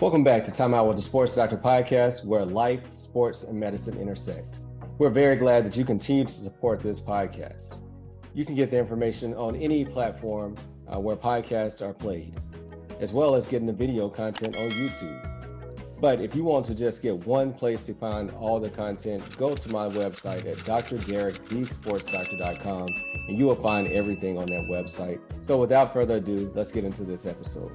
Welcome back to Time Out with the Sports Doctor podcast, where life, sports, and medicine intersect. We're very glad that you continue to support this podcast. You can get the information on any platform uh, where podcasts are played, as well as getting the video content on YouTube. But if you want to just get one place to find all the content, go to my website at drderekthesportsdoctor.com and you will find everything on that website. So without further ado, let's get into this episode.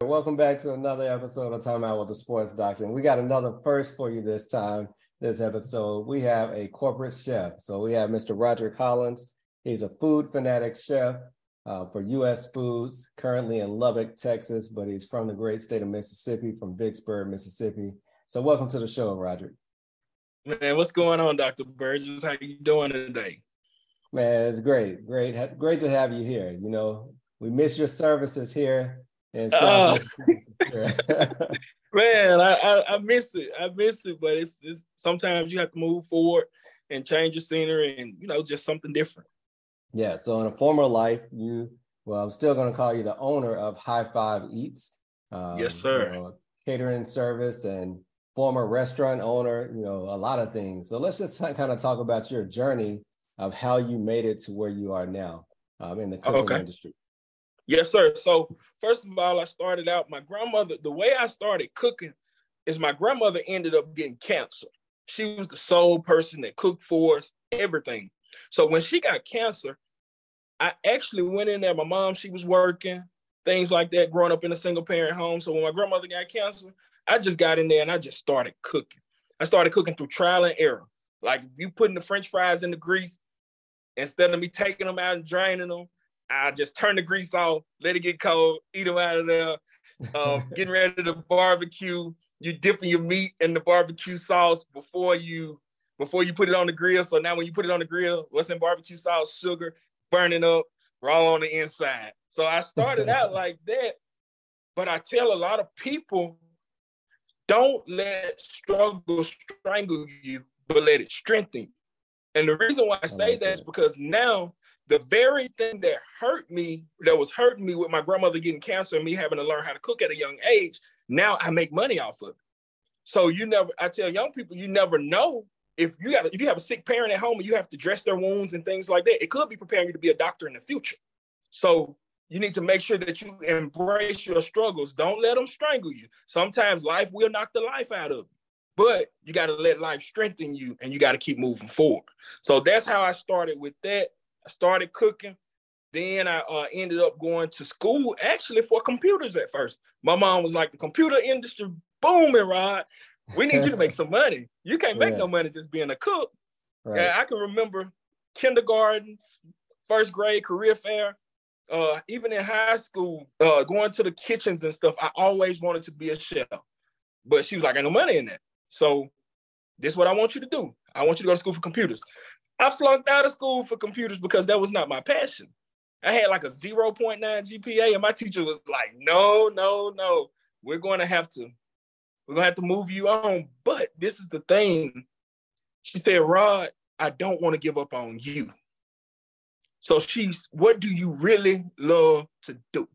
Welcome back to another episode of Time Out with the Sports Doctor. And we got another first for you this time, this episode. We have a corporate chef. So we have Mr. Roger Collins. He's a food fanatic chef uh, for U.S. Foods, currently in Lubbock, Texas, but he's from the great state of Mississippi, from Vicksburg, Mississippi. So welcome to the show, Roger. Man, what's going on, Dr. Burgess? How you doing today? Man, it's great. Great. Great to have you here. You know, we miss your services here and oh. man, I, I, I miss it. I miss it, but it's, it's sometimes you have to move forward and change your scenery and you know just something different. Yeah. So in a former life, you well, I'm still going to call you the owner of High Five Eats. Um, yes, sir. You know, catering service and former restaurant owner. You know, a lot of things. So let's just kind of talk about your journey of how you made it to where you are now um, in the cooking okay. industry. Yes, sir. So first of all, I started out. My grandmother. The way I started cooking is my grandmother ended up getting cancer. She was the sole person that cooked for us, everything. So when she got cancer, I actually went in there. My mom, she was working, things like that, growing up in a single parent home. So when my grandmother got cancer, I just got in there and I just started cooking. I started cooking through trial and error. Like you putting the French fries in the grease, instead of me taking them out and draining them, I just turn the grease off, let it get cold, eat them out of there. Uh, getting ready to barbecue, you dipping your meat in the barbecue sauce before you before you put it on the grill. So now when you put it on the grill, what's in barbecue sauce? Sugar, burning up, raw on the inside. So I started out like that. But I tell a lot of people, don't let struggle strangle you, but let it strengthen you. And the reason why I say that is because now the very thing that hurt me, that was hurting me with my grandmother getting cancer and me having to learn how to cook at a young age, now I make money off of it. So you never, I tell young people, you never know if you got if you have a sick parent at home and you have to dress their wounds and things like that, it could be preparing you to be a doctor in the future. So you need to make sure that you embrace your struggles. Don't let them strangle you. Sometimes life will knock the life out of you, but you got to let life strengthen you and you got to keep moving forward. So that's how I started with that. I started cooking. Then I uh, ended up going to school actually for computers at first. My mom was like, the computer industry booming, Rod. We need you to make some money. You can't make yeah. no money just being a cook. Right. And I can remember kindergarten, first grade, career fair, uh, even in high school, uh, going to the kitchens and stuff. I always wanted to be a chef, but she was like, "I no money in that." So this is what I want you to do. I want you to go to school for computers. I flunked out of school for computers because that was not my passion. I had like a 0.9 GPA, and my teacher was like, no, no, no. We're going to have to we're gonna have to move you on. But this is the thing. She said, Rod, I don't want to give up on you. So she's, what do you really love to do?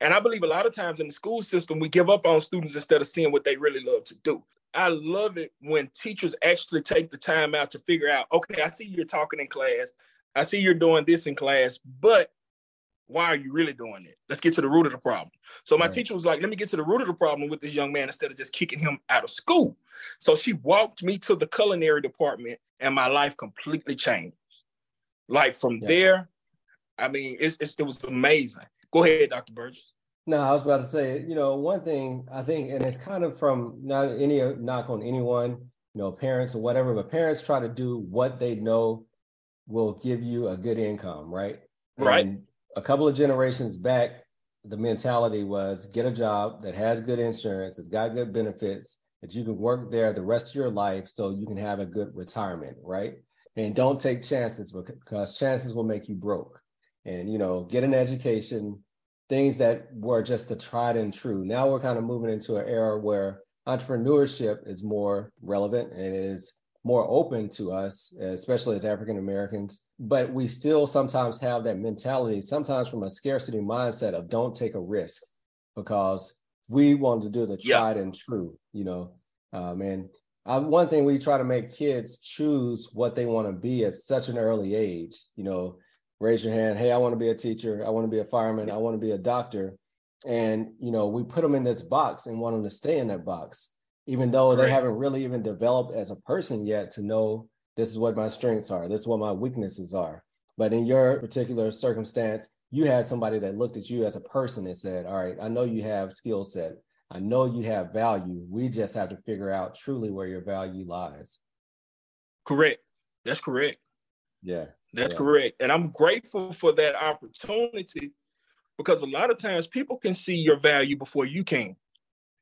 And I believe a lot of times in the school system, we give up on students instead of seeing what they really love to do. I love it when teachers actually take the time out to figure out, okay, I see you're talking in class. I see you're doing this in class, but why are you really doing it? Let's get to the root of the problem. So my right. teacher was like, let me get to the root of the problem with this young man instead of just kicking him out of school. So she walked me to the culinary department and my life completely changed. Like from yeah. there, I mean, it's, it's, it was amazing. Go ahead, Dr. Burgess. No, I was about to say, you know, one thing I think, and it's kind of from not any knock on anyone, you know, parents or whatever, but parents try to do what they know will give you a good income, right? Right. And a couple of generations back, the mentality was get a job that has good insurance, it's got good benefits, that you can work there the rest of your life so you can have a good retirement, right? And don't take chances because chances will make you broke. And you know, get an education, things that were just the tried and true. Now we're kind of moving into an era where entrepreneurship is more relevant and is more open to us, especially as African Americans. But we still sometimes have that mentality, sometimes from a scarcity mindset of don't take a risk because we want to do the tried yeah. and true, you know. Um, and uh, one thing we try to make kids choose what they want to be at such an early age, you know, raise your hand, hey, I want to be a teacher, I want to be a fireman, I want to be a doctor. And, you know, we put them in this box and want them to stay in that box even though they haven't really even developed as a person yet to know this is what my strengths are, this is what my weaknesses are. But in your particular circumstance, you had somebody that looked at you as a person and said, All right, I know you have skill set. I know you have value. We just have to figure out truly where your value lies. Correct. That's correct. Yeah. That's yeah. correct. And I'm grateful for that opportunity because a lot of times people can see your value before you can.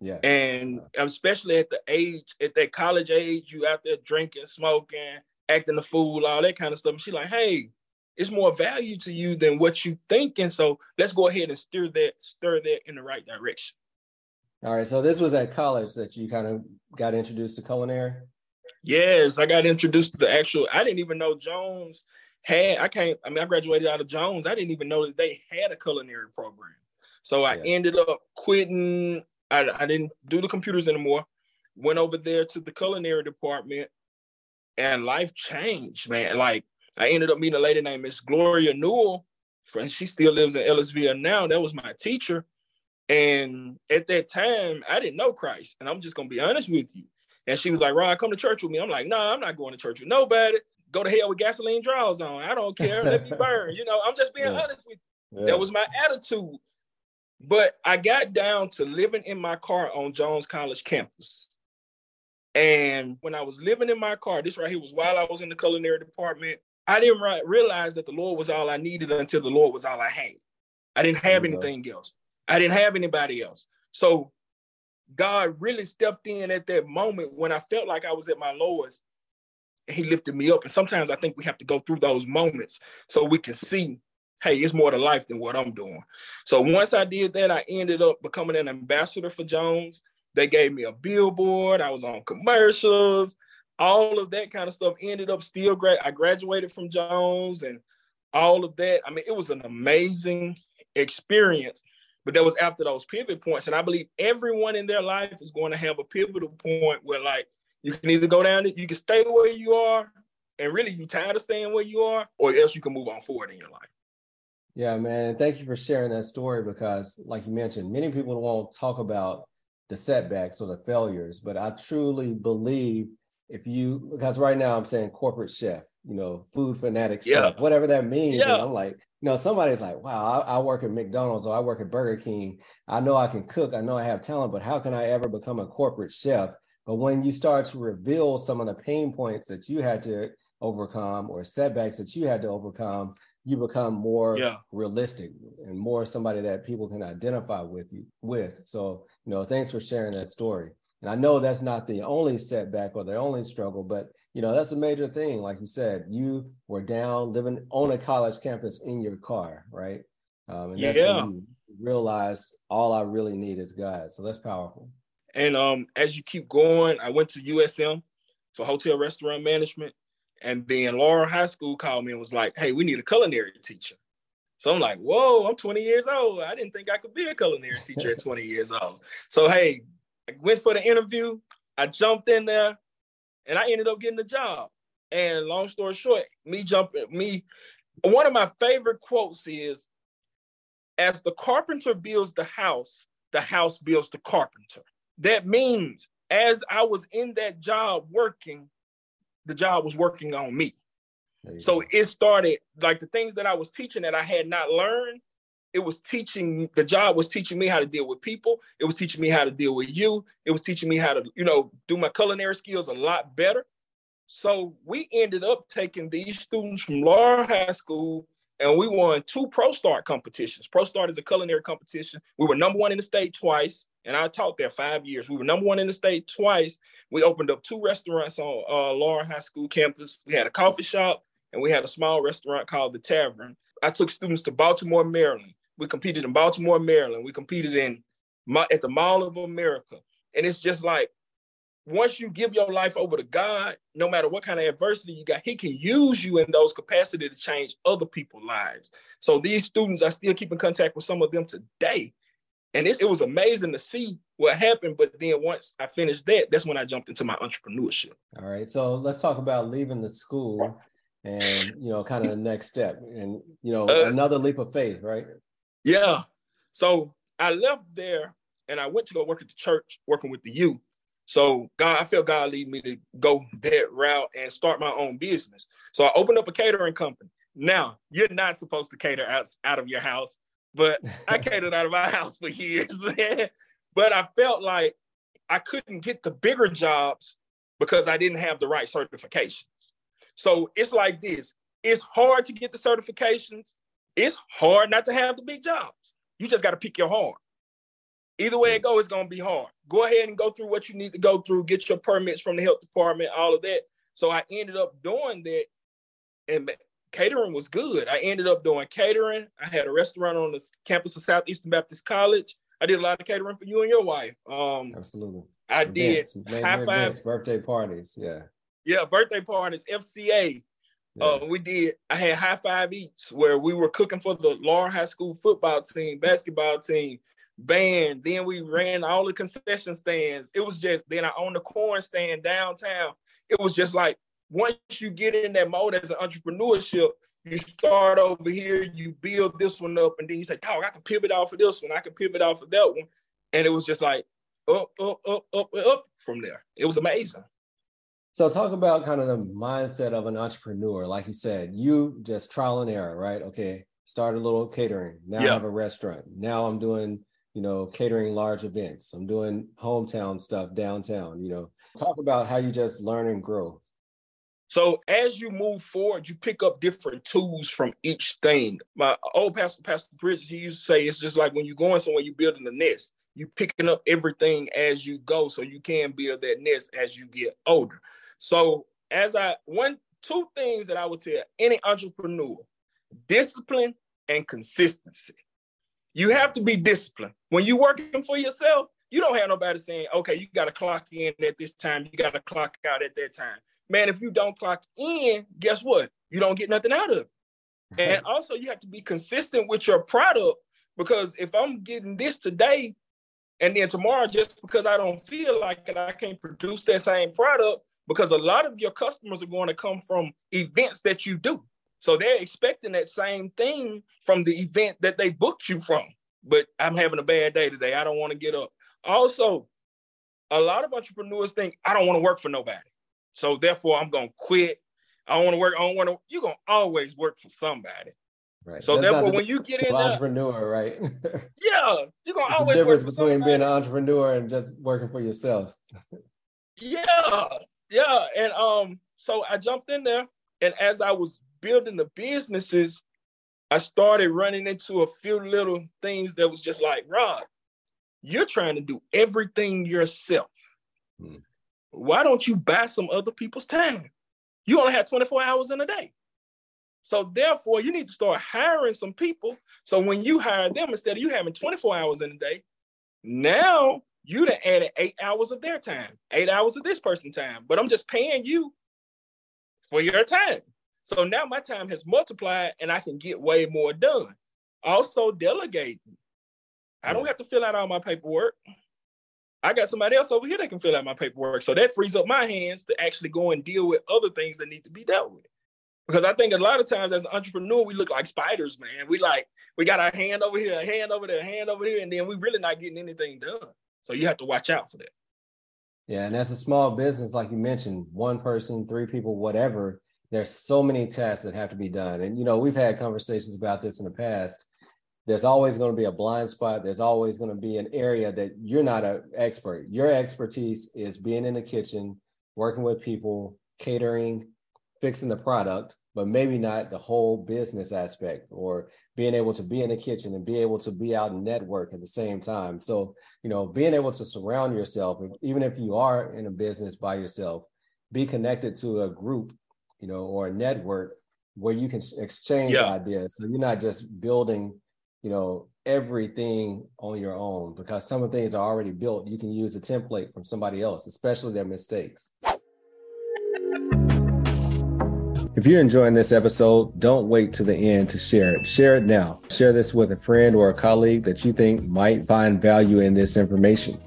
Yeah. And especially at the age, at that college age, you out there drinking, smoking, acting a fool, all that kind of stuff. And she's like, hey, it's more value to you than what you think. And so let's go ahead and steer that, stir that in the right direction. All right. So this was at college that you kind of got introduced to culinary? Yes, I got introduced to the actual, I didn't even know Jones had, I can't, I mean, I graduated out of Jones. I didn't even know that they had a culinary program. So I yeah. ended up quitting I, I didn't do the computers anymore. Went over there to the culinary department, and life changed, man. Like I ended up meeting a lady named Miss Gloria Newell. Friend, she still lives in Ellisville now. That was my teacher. And at that time, I didn't know Christ. And I'm just gonna be honest with you. And she was like, Rod, come to church with me. I'm like, no, nah, I'm not going to church with nobody. Go to hell with gasoline drawers on. I don't care. Let me burn. You know, I'm just being yeah. honest with you. Yeah. That was my attitude. But I got down to living in my car on Jones College campus. And when I was living in my car, this right here was while I was in the culinary department. I didn't realize that the Lord was all I needed until the Lord was all I had. I didn't have anything else. I didn't have anybody else. So God really stepped in at that moment when I felt like I was at my lowest. And he lifted me up. And sometimes I think we have to go through those moments so we can see hey, it's more to life than what I'm doing. So once I did that, I ended up becoming an ambassador for Jones. They gave me a billboard. I was on commercials, all of that kind of stuff. Ended up still great. I graduated from Jones and all of that. I mean, it was an amazing experience. But that was after those pivot points. And I believe everyone in their life is going to have a pivotal point where, like, you can either go down, you can stay where you are, and really you tired of staying where you are, or else you can move on forward in your life. Yeah, man. And thank you for sharing that story because, like you mentioned, many people won't talk about the setbacks or the failures, but I truly believe if you, because right now I'm saying corporate chef, you know, food fanatic yeah. chef, whatever that means. Yeah. And I'm like, you know, somebody's like, wow, I, I, work at McDonald's or I work at Burger King. I know I can cook. I know I have talent, but how can I ever become a corporate chef? But when you start to reveal some of the pain points that you had to overcome or setbacks that you had to overcome, you become more yeah. realistic and more somebody that people can identify with you with. So, you know, thanks for sharing that story. And I know that's not the only setback or the only struggle, but you know, that's a major thing. Like you said, you were down living on a college campus in your car, right? Um, and that's yeah. when you realized all I really need is God. So that's powerful. And um, as you keep going, I went to USM for hotel restaurant management. And then Laurel High School called me and was like, hey, we need a culinary teacher. So I'm like, whoa, I'm 20 years old. I didn't think I could be a culinary teacher at 20 years old. So, hey, I went for the interview. I jumped in there and I ended up getting the job. And long story short, me jumping, me, one of my favorite quotes is, as the carpenter builds the house, the house builds the carpenter. That means as I was in that job working, the job was working on me. So go. it started like the things that I was teaching that I had not learned. It was teaching the job was teaching me how to deal with people. It was teaching me how to deal with you. It was teaching me how to, you know, do my culinary skills a lot better. So we ended up taking these students from Laurel High School and we won two ProStart competitions. ProStart is a culinary competition. We were number one in the state twice, and I taught there five years. We were number one in the state twice. We opened up two restaurants on uh, Laurel High School campus. We had a coffee shop, and we had a small restaurant called the Tavern. I took students to Baltimore, Maryland. We competed in Baltimore, Maryland. We competed in at the Mall of America, and it's just like once you give your life over to God, no matter what kind of adversity you got, He can use you in those capacity to change other people's lives. So these students, I still keep in contact with some of them today. And it, it was amazing to see what happened. But then once I finished that, that's when I jumped into my entrepreneurship. All right. So let's talk about leaving the school and, you know, kind of the next step and, you know, uh, another leap of faith, right? Yeah. So I left there and I went to go work at the church, working with the youth. So God, I felt God lead me to go that route and start my own business. So I opened up a catering company. Now you're not supposed to cater out, out of your house, but I catered out of my house for years, man. But I felt like I couldn't get the bigger jobs because I didn't have the right certifications. So it's like this. It's hard to get the certifications. It's hard not to have the big jobs. You just got to pick your heart. Either way it go, it's gonna be hard. Go ahead and go through what you need to go through, get your permits from the health department, all of that. So I ended up doing that, and catering was good. I ended up doing catering. I had a restaurant on the campus of Southeastern Baptist College. I did a lot of catering for you and your wife. Um, Absolutely. I events, did high five birthday parties. Yeah. Yeah, birthday parties, FCA. Yeah. Uh, we did. I had high five eats where we were cooking for the Laurel High School football team, basketball team, band. Then we ran all the concession stands. It was just then I owned the corn stand downtown. It was just like once you get in that mode as an entrepreneurship, you start over here, you build this one up, and then you say, "Dog, I can pivot off of this one. I can pivot off of that one," and it was just like up, up, up, up, up from there. It was amazing. So talk about kind of the mindset of an entrepreneur. Like you said, you just trial and error, right? Okay, start a little catering. Now yeah. I have a restaurant. Now I'm doing you know, catering large events. I'm doing hometown stuff downtown, you know. Talk about how you just learn and grow. So as you move forward, you pick up different tools from each thing. My old pastor, Pastor Bridges, he used to say it's just like when you're going somewhere, you're building a nest. You picking up everything as you go, so you can build that nest as you get older. So as I one two things that I would tell any entrepreneur: discipline and consistency. You have to be disciplined. When you're working for yourself, you don't have nobody saying, okay, you got to clock in at this time, you got to clock out at that time. Man, if you don't clock in, guess what? You don't get nothing out of it. And also, you have to be consistent with your product because if I'm getting this today and then tomorrow, just because I don't feel like it, I can't produce that same product because a lot of your customers are going to come from events that you do. So they're expecting that same thing from the event that they booked you from. But I'm having a bad day today. I don't want to get up. Also, a lot of entrepreneurs think I don't want to work for nobody. So therefore, I'm gonna quit. I don't want to work. I don't want to. You're gonna always work for somebody. Right. So That's therefore, the, when you get in entrepreneur, right? yeah, you're gonna it's always the difference between being an entrepreneur and just working for yourself. yeah, yeah, and um, so I jumped in there, and as I was building the businesses, I started running into a few little things that was just like, Rod, you're trying to do everything yourself. Hmm. Why don't you buy some other people's time? You only have 24 hours in a day. So therefore, you need to start hiring some people. So when you hire them, instead of you having 24 hours in a day, now you have added eight hours of their time, eight hours of this person's time. But I'm just paying you for your time. So now my time has multiplied and I can get way more done. Also, delegating. I don't have to fill out all my paperwork. I got somebody else over here that can fill out my paperwork. So that frees up my hands to actually go and deal with other things that need to be dealt with. Because I think a lot of times as an entrepreneur, we look like spiders, man. We like, we got our hand over here, a hand over there, a hand over here, and then we really not getting anything done. So you have to watch out for that. Yeah. And as a small business, like you mentioned, one person, three people, whatever, there's so many tasks that have to be done. And, you know, we've had conversations about this in the past. There's always going to be a blind spot. There's always going to be an area that you're not an expert. Your expertise is being in the kitchen, working with people, catering, fixing the product, but maybe not the whole business aspect or being able to be in the kitchen and be able to be out and network at the same time. So, you know, being able to surround yourself, even if you are in a business by yourself, be connected to a group you know, or a network where you can exchange yeah. ideas. So you're not just building, you know, everything on your own because some of the things are already built. You can use a template from somebody else, especially their mistakes. If you're enjoying this episode, don't wait to the end to share it. Share it now. Share this with a friend or a colleague that you think might find value in this information.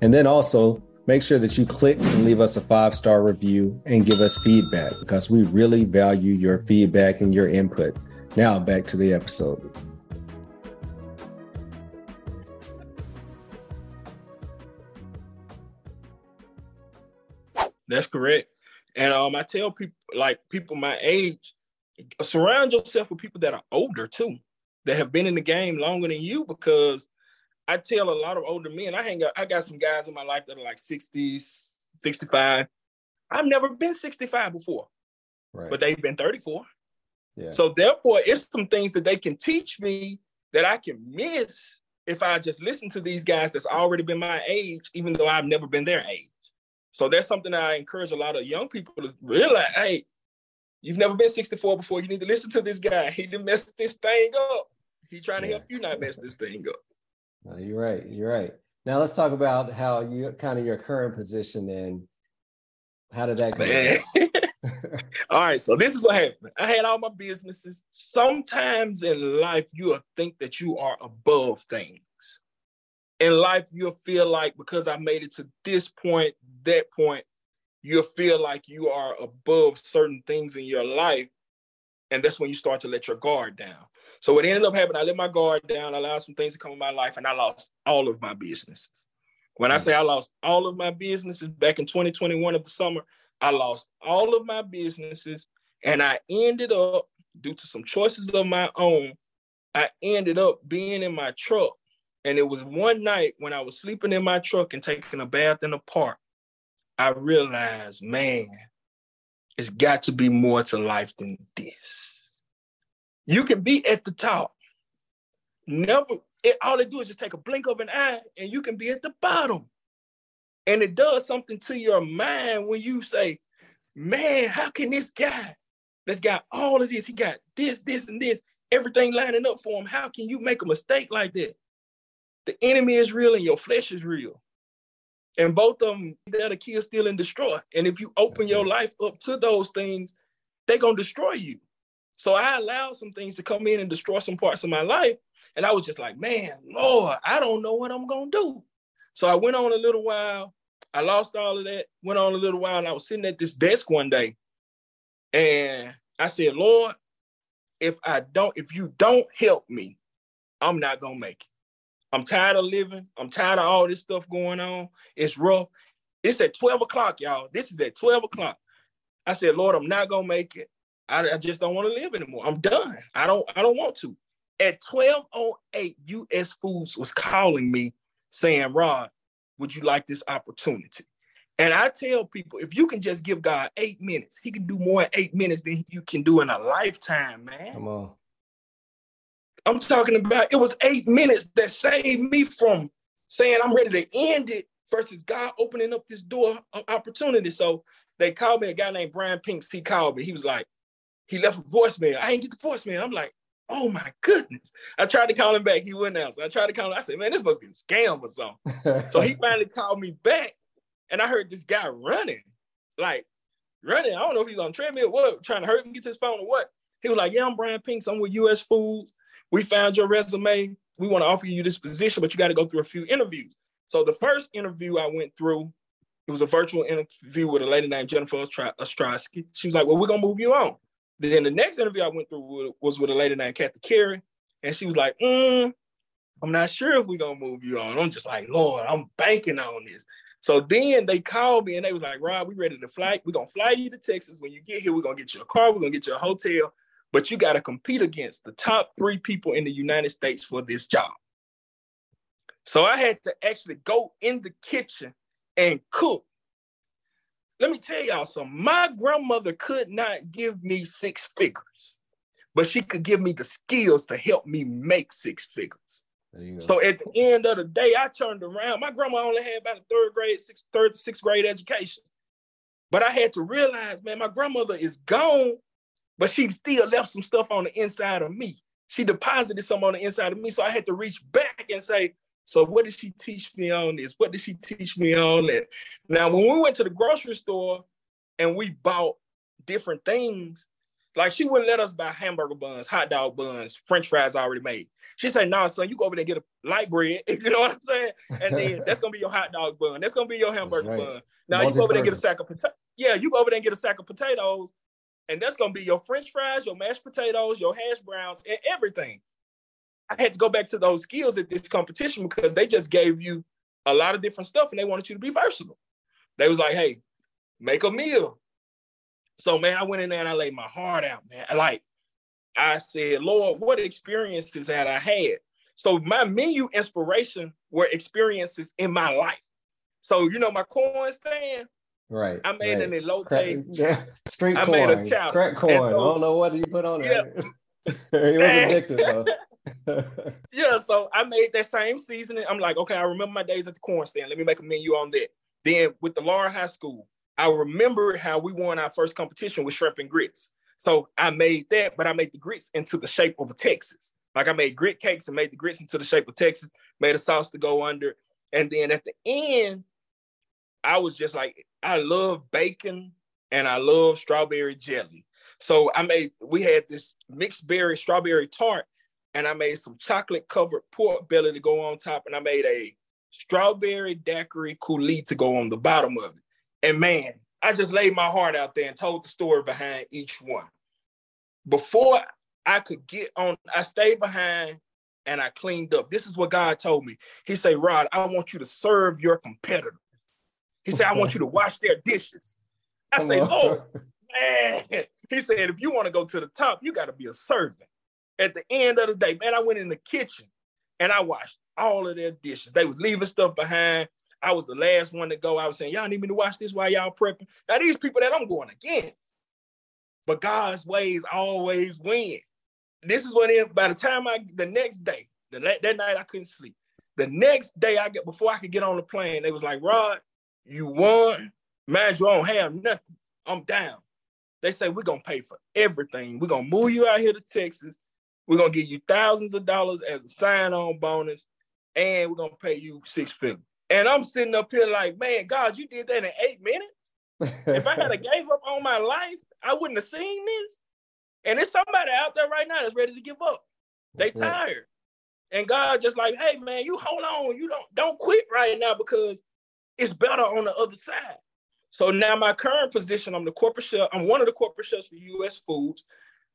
And then also make sure that you click and leave us a five star review and give us feedback because we really value your feedback and your input. Now, back to the episode. That's correct. And um, I tell people like people my age, surround yourself with people that are older too, that have been in the game longer than you. Because I tell a lot of older men, I hang out, I got some guys in my life that are like 60s, 65. I've never been 65 before, right. but they've been 34. Yeah. So therefore, it's some things that they can teach me that I can miss if I just listen to these guys that's already been my age, even though I've never been their age. So that's something that I encourage a lot of young people to realize, hey, you've never been 64 before. You need to listen to this guy. He didn't mess this thing up. He's trying to yeah. help you not mess this thing up. No, you're right. You're right. Now let's talk about how you kind of your current position and how did that go? all right, so this is what happened. I had all my businesses. Sometimes in life, you'll think that you are above things in life you'll feel like because I made it to this point, that point, you'll feel like you are above certain things in your life. And that's when you start to let your guard down. So what ended up happening, I let my guard down, I allowed some things to come in my life, and I lost all of my businesses. When I mm. say I lost all of my businesses back in 2021 of the summer, I lost all of my businesses, and I ended up, due to some choices of my own, I ended up being in my truck and it was one night when I was sleeping in my truck and taking a bath in the park, I realized, man, it's got to be more to life than this. You can be at the top. Never, it, all they do is just take a blink of an eye and you can be at the bottom. And it does something to your mind when you say, man, how can this guy that's got all of this, he got this, this, and this, everything lining up for him, how can you make a mistake like that? The enemy is real and your flesh is real. And both of them, they're to kill, steal, and destroy. And if you open That's your it. life up to those things, they're going to destroy you. So I allowed some things to come in and destroy some parts of my life. And I was just like, man, Lord, I don't know what I'm going to do. So I went on a little while. I lost all of that, went on a little while, and I was sitting at this desk one day. And I said, Lord, if I don't, if you don't help me, I'm not going to make it. I'm tired of living. I'm tired of all this stuff going on. It's rough. It's at 12 o'clock, y'all. This is at 12 o'clock. I said, Lord, I'm not gonna make it. I, I just don't want to live anymore. I'm done. I don't, I don't want to. At 1208, US Foods was calling me saying, Rod, would you like this opportunity? And I tell people, if you can just give God eight minutes, he can do more in eight minutes than you can do in a lifetime, man. Come on. I'm talking about it was eight minutes that saved me from saying I'm ready to end it versus God opening up this door of opportunity. So they called me a guy named Brian Pinks. He called me. He was like, he left a voicemail. I ain't get the voicemail. I'm like, oh my goodness. I tried to call him back. He wouldn't answer. I tried to call him. I said, man, this must be a scam or something. so he finally called me back. And I heard this guy running, like running. I don't know if he's on treadmill, what, trying to hurt him, get to his phone or what. He was like, yeah, I'm Brian Pinks. I'm with US Foods we found your resume. We want to offer you this position, but you got to go through a few interviews. So the first interview I went through, it was a virtual interview with a lady named Jennifer Ostrowski. She was like, well, we're going to move you on. Then the next interview I went through was with a lady named Kathy Carey. And she was like, mm, I'm not sure if we're to move you on. I'm just like, Lord, I'm banking on this. So then they called me and they was like, Rob, we ready to fly. We're to fly you to Texas. When you get here, we're to get you a car. We're to get you a hotel but you got to compete against the top three people in the United States for this job. So I had to actually go in the kitchen and cook. Let me tell y'all something. My grandmother could not give me six figures, but she could give me the skills to help me make six figures. So at the end of the day, I turned around. My grandma only had about a third grade, sixth, third, sixth grade education. But I had to realize, man, my grandmother is gone, but she still left some stuff on the inside of me. she deposited some on the inside of me. So I had to reach back and say, so what did she teach me on this? What did she teach me on that? Now, when we went to the grocery store and we bought different things, like she wouldn't let us buy hamburger buns, hot dog buns, French fries already made. She said, "No, nah, son, you go over there and get a light bread, if you know what I'm saying, and then that's gonna be your hot dog bun. That's gonna be your hamburger right. bun. Now you go over there and get a sack of potatoes. Yeah, you go over there and get a sack of potatoes, and that's gonna be your French fries, your mashed potatoes, your hash browns, and everything. I had to go back to those skills at this competition because they just gave you a lot of different stuff and they wanted you to be versatile. They was like, hey, make a meal. So man, I went in there and I laid my heart out, man. Like I said, Lord, what experiences had I had? So my menu inspiration were experiences in my life. So you know my corn stand. Right. I made right. an elote. Yeah. Street I corn. Made a chowder. Crack corn. So, I don't know what do you put on yeah. it. it was addictive though. yeah, so I made that same seasoning. I'm like, okay, I remember my days at the corn stand. Let me make a menu on that. Then with the Laurel High School, I remember how we won our first competition with shrimp and grits. So I made that, but I made the grits into the shape of a Texas. Like I made grit cakes and made the grits into the shape of Texas, made a sauce to go under. And then at the end, I was just like, I love bacon and I love strawberry jelly. So I made, we had this mixed berry strawberry tart, and I made some chocolate covered pork belly to go on top, and I made a strawberry daiquiri coulis to go on the bottom of it. And man, I just laid my heart out there and told the story behind each one. Before I could get on, I stayed behind and I cleaned up. This is what God told me. He said, Rod, I want you to serve your competitors. He said, I want you to wash their dishes. I said, Oh, man. He said, if you want to go to the top, you got to be a servant. At the end of the day, man, I went in the kitchen and I washed all of their dishes. They was leaving stuff behind. I was the last one to go. I was saying, y'all need me to watch this while y'all prepping. Now, these people that I'm going against, but God's ways always win. This is what by the time I, the next day, the, that night I couldn't sleep. The next day I get, before I could get on the plane, they was like, Rod, you won. Man, you don't have nothing. I'm down. They say, we're going to pay for everything. We're going to move you out here to Texas. We're going to give you thousands of dollars as a sign-on bonus, and we're going to pay you six figures. And I'm sitting up here like, man, God, you did that in eight minutes. if I had a gave up on my life, I wouldn't have seen this. And there's somebody out there right now that's ready to give up. They that's tired. It. And God just like, hey man, you hold on. You don't don't quit right now because it's better on the other side. So now my current position, I'm the corporate chef. I'm one of the corporate chefs for US Foods.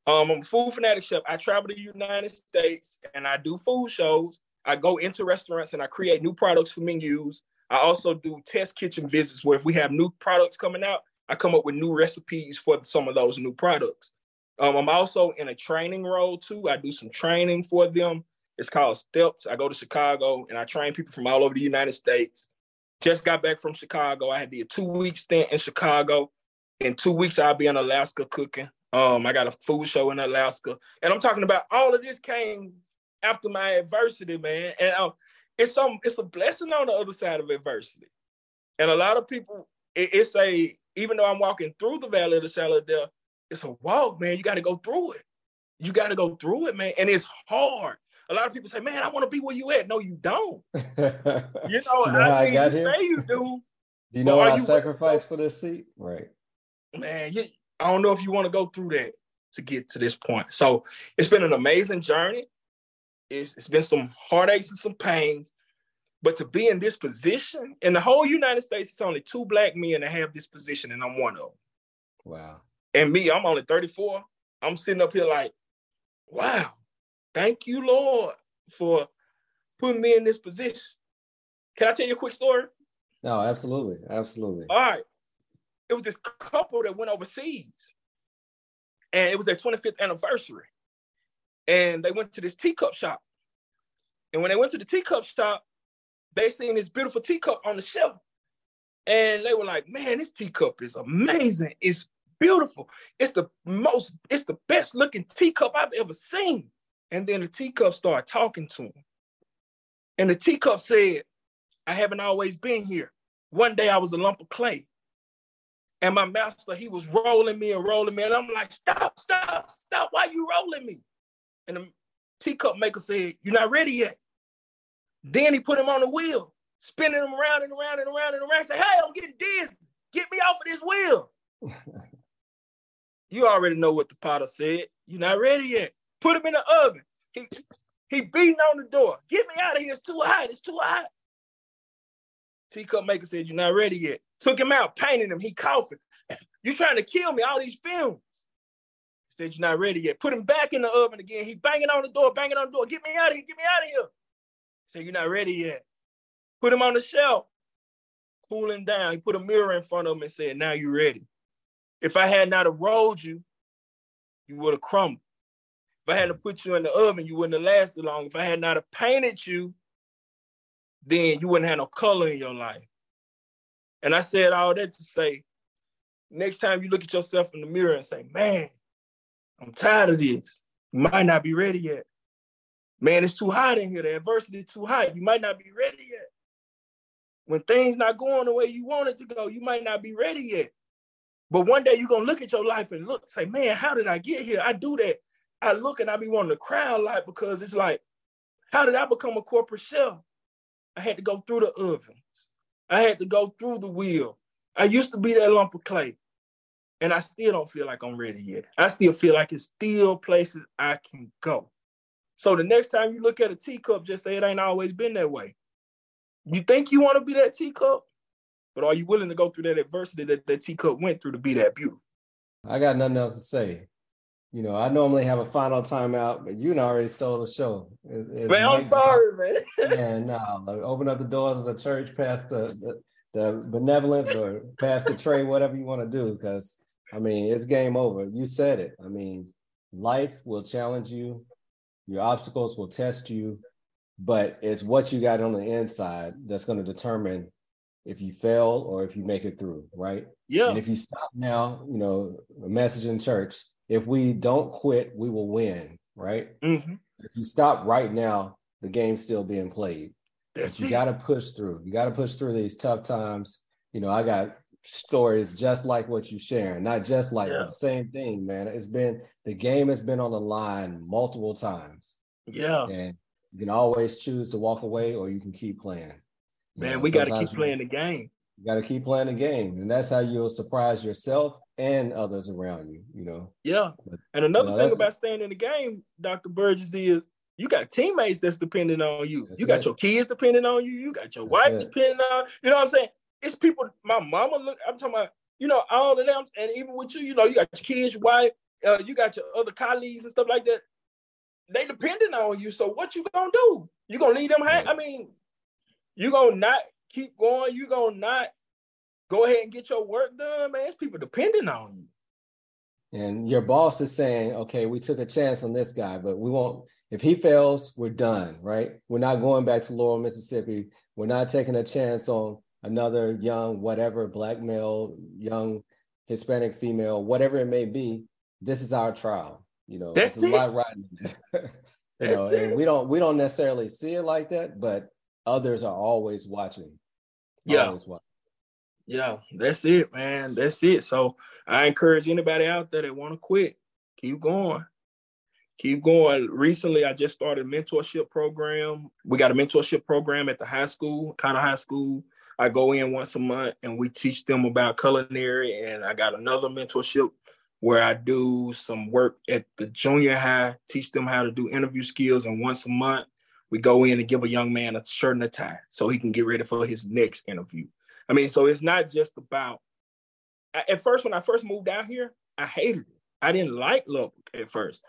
Um, I'm a food fanatic chef. I travel to the United States and I do food shows. I go into restaurants and I create new products for menus. I also do test kitchen visits where if we have new products coming out, I come up with new recipes for some of those new products. Um, I'm also in a training role too. I do some training for them. It's called Steps. I go to Chicago and I train people from all over the United States. Just got back from Chicago. I had a two week stint in Chicago. In two weeks, I'll be in Alaska cooking. Um, I got a food show in Alaska, and I'm talking about all of this came after my adversity, man. And um, it's some it's a blessing on the other side of adversity. And a lot of people, it, it's a even though I'm walking through the valley of the shadow of death, it's a walk, man. You got to go through it. You got to go through it, man. And it's hard. A lot of people say, "Man, I want to be where you at." No, you don't. you know, I, I got you say you do. Do you know what I sacrificed for this seat? Right. Man, you, I don't know if you want to go through that to get to this point. So it's been an amazing journey. It's, it's been some heartaches and some pains. But to be in this position, in the whole United States, it's only two black men that have this position, and I'm one of them. Wow. And me, I'm only 34. I'm sitting up here like, wow, thank you, Lord, for putting me in this position. Can I tell you a quick story? No, absolutely. Absolutely. All right. It was this couple that went overseas, and it was their 25th anniversary and they went to this teacup shop. And when they went to the teacup shop, they seen this beautiful teacup on the shelf. And they were like, man, this teacup is amazing. It's beautiful. It's the most, it's the best looking teacup I've ever seen. And then the teacup started talking to him. And the teacup said, I haven't always been here. One day I was a lump of clay. And my master, he was rolling me and rolling me. And I'm like, stop, stop, stop. Why you rolling me? And the, Teacup Maker said, You're not ready yet. Then he put him on the wheel, spinning him around and around and around and around. Say, Hey, I'm getting dizzy. Get me off of this wheel. you already know what the potter said. You're not ready yet. Put him in the oven. He, he beating on the door. Get me out of here. It's too hot. It's too hot. Teacup Maker said, You're not ready yet. Took him out, painted him. He coughing. You trying to kill me, all these films. He said, You're not ready yet. Put him back in the oven again. He banging on the door, banging on the door. Get me out of here. Get me out of here. He said, You're not ready yet. Put him on the shelf. Cool him down. He put a mirror in front of him and said, Now you're ready. If I had not have rolled you, you would have crumbled. I had to put you in the oven, you wouldn't have lasted long. If I had not have painted you, then you wouldn't have no color in your life. And I said all that to say, next time you look at yourself in the mirror and say, man, I'm tired of this. You might not be ready yet. Man, it's too hot in here. The adversity is too hot. You might not be ready yet. When things not going the way you want it to go, you might not be ready yet. But one day you're gonna look at your life and look, say, man, how did I get here? I do that. I look and I be wanting to cry a lot because it's like, how did I become a corporate chef? I had to go through the ovens. I had to go through the wheel. I used to be that lump of clay. And I still don't feel like I'm ready yet. I still feel like it's still places I can go. So the next time you look at a teacup, just say it ain't always been that way. You think you want to be that teacup, but are you willing to go through that adversity that that teacup went through to be that beautiful? I got nothing else to say. You know, I normally have a final timeout, but you already stole the show. It's, it's man, I'm sorry, man. man, no, like open up the doors of the church past the, the, the benevolence or past the tray, whatever you want to do, because I mean, it's game over. You said it. I mean, life will challenge you, your obstacles will test you, but it's what you got on the inside that's going to determine if you fail or if you make it through, right? Yeah. And if you stop now, you know, a message in church, if we don't quit, we will win, right? Mm-hmm. If you stop right now, the game's still being played. That's you got to push through. You got to push through these tough times. You know, I got stories just like what you're sharing, not just like yeah. the same thing, man. It's been the game has been on the line multiple times. Yeah. And you can always choose to walk away or you can keep playing. You man, know, we got to keep playing the game. You got to keep playing the game. And that's how you'll surprise yourself and others around you, you know. Yeah. But, and another you know, thing about staying in the game, Dr. Burgess, is you got teammates that's depending on you. That's you got it. your kids depending on you. You got your that's wife it. depending on you. you know what I'm saying? it's people. My mama look. I'm talking about you know all of them, and even with you, you know, you got your kids, your wife, uh, you got your other colleagues and stuff like that. They depending on you. So what you gonna do? You gonna leave them hang? I mean, you gonna not keep going? You gonna not go ahead and get your work done, man? It's people depending on you. And your boss is saying, okay, we took a chance on this guy, but we won't. If he fails, we're done, right? We're not going back to Laurel, Mississippi. We're not taking a chance on another young, whatever, black male, young Hispanic female, whatever it may be, this is our trial. You know, That's it's a lot riding. you know, and we don't we don't necessarily see it like that, but others are always watching. Yeah. Always watching. Yeah, that's it, man. That's it. So I encourage anybody out there that want to quit, keep going. Keep going. Recently, I just started a mentorship program. We got a mentorship program at the high school, kind of high school. I go in once a month and we teach them about culinary. And I got another mentorship where I do some work at the junior high, teach them how to do interview skills. And once a month, we go in and give a young man a shirt and a tie so he can get ready for his next interview. I mean, so it's not just about. At first, when I first moved out here, I hated it. I didn't like Lubbock at first.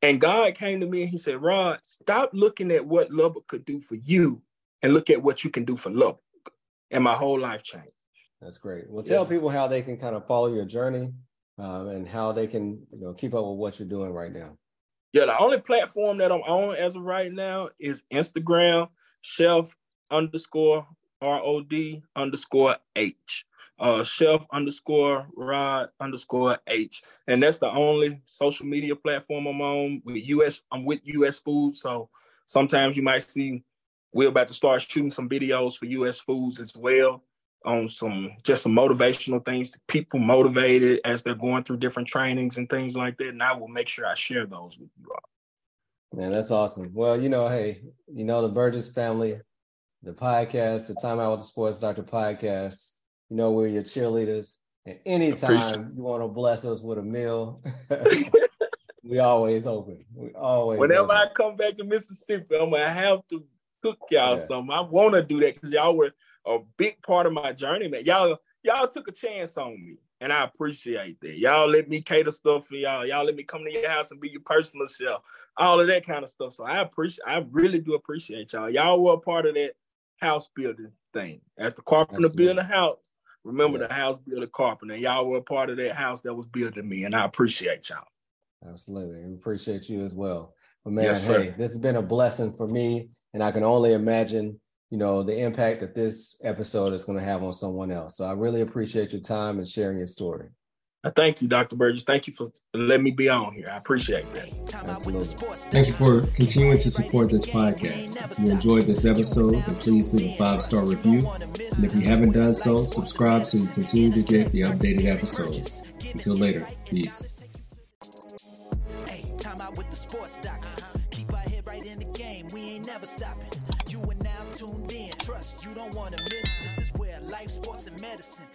And God came to me and he said, Rod, stop looking at what Lubbock could do for you and look at what you can do for Lubbock and my whole life changed. That's great. Well, tell yeah. people how they can kind of follow your journey um, and how they can you know keep up with what you're doing right now. Yeah, the only platform that I'm on as of right now is Instagram, chef underscore R O D underscore H. Uh, chef underscore rod underscore H. And that's the only social media platform I'm on with US. I'm with US Food. So sometimes you might see we're about to start shooting some videos for US Foods as well on some just some motivational things to people motivated as they're going through different trainings and things like that. And I will make sure I share those with you all. Man, that's awesome. Well, you know, hey, you know, the Burgess family, the podcast, the Time Out with the Sports Doctor podcast, you know, we're your cheerleaders. And anytime you want to bless us with a meal, we always open. We always. Whenever open. I come back to Mississippi, I'm gonna have to cook y'all yeah. something. I want to do that because y'all were a big part of my journey, man. Y'all, y'all took a chance on me, and I appreciate that. Y'all let me cater stuff for y'all. Y'all let me come to your house and be your personal chef. All of that kind of stuff. So I appreciate. I really do appreciate y'all. Y'all were a part of that house building thing. As the carpenter build a house, Remember yeah. the house builder carpenter. Y'all were a part of that house that was built to me, and I appreciate y'all. Absolutely. We appreciate you as well. But man, yes, hey, this has been a blessing for me. And I can only imagine, you know, the impact that this episode is going to have on someone else. So I really appreciate your time and sharing your story. I thank you, Dr. Burgess. Thank you for letting me be on here. I appreciate that. Absolutely. Thank you for continuing to support this podcast. If you enjoyed this episode, then please leave a five star review. And if you haven't done so, subscribe so you continue to get the updated episodes. Until later, peace. Uh-huh. You are now tuned in. Trust you don't want to miss. This is where life, sports, and medicine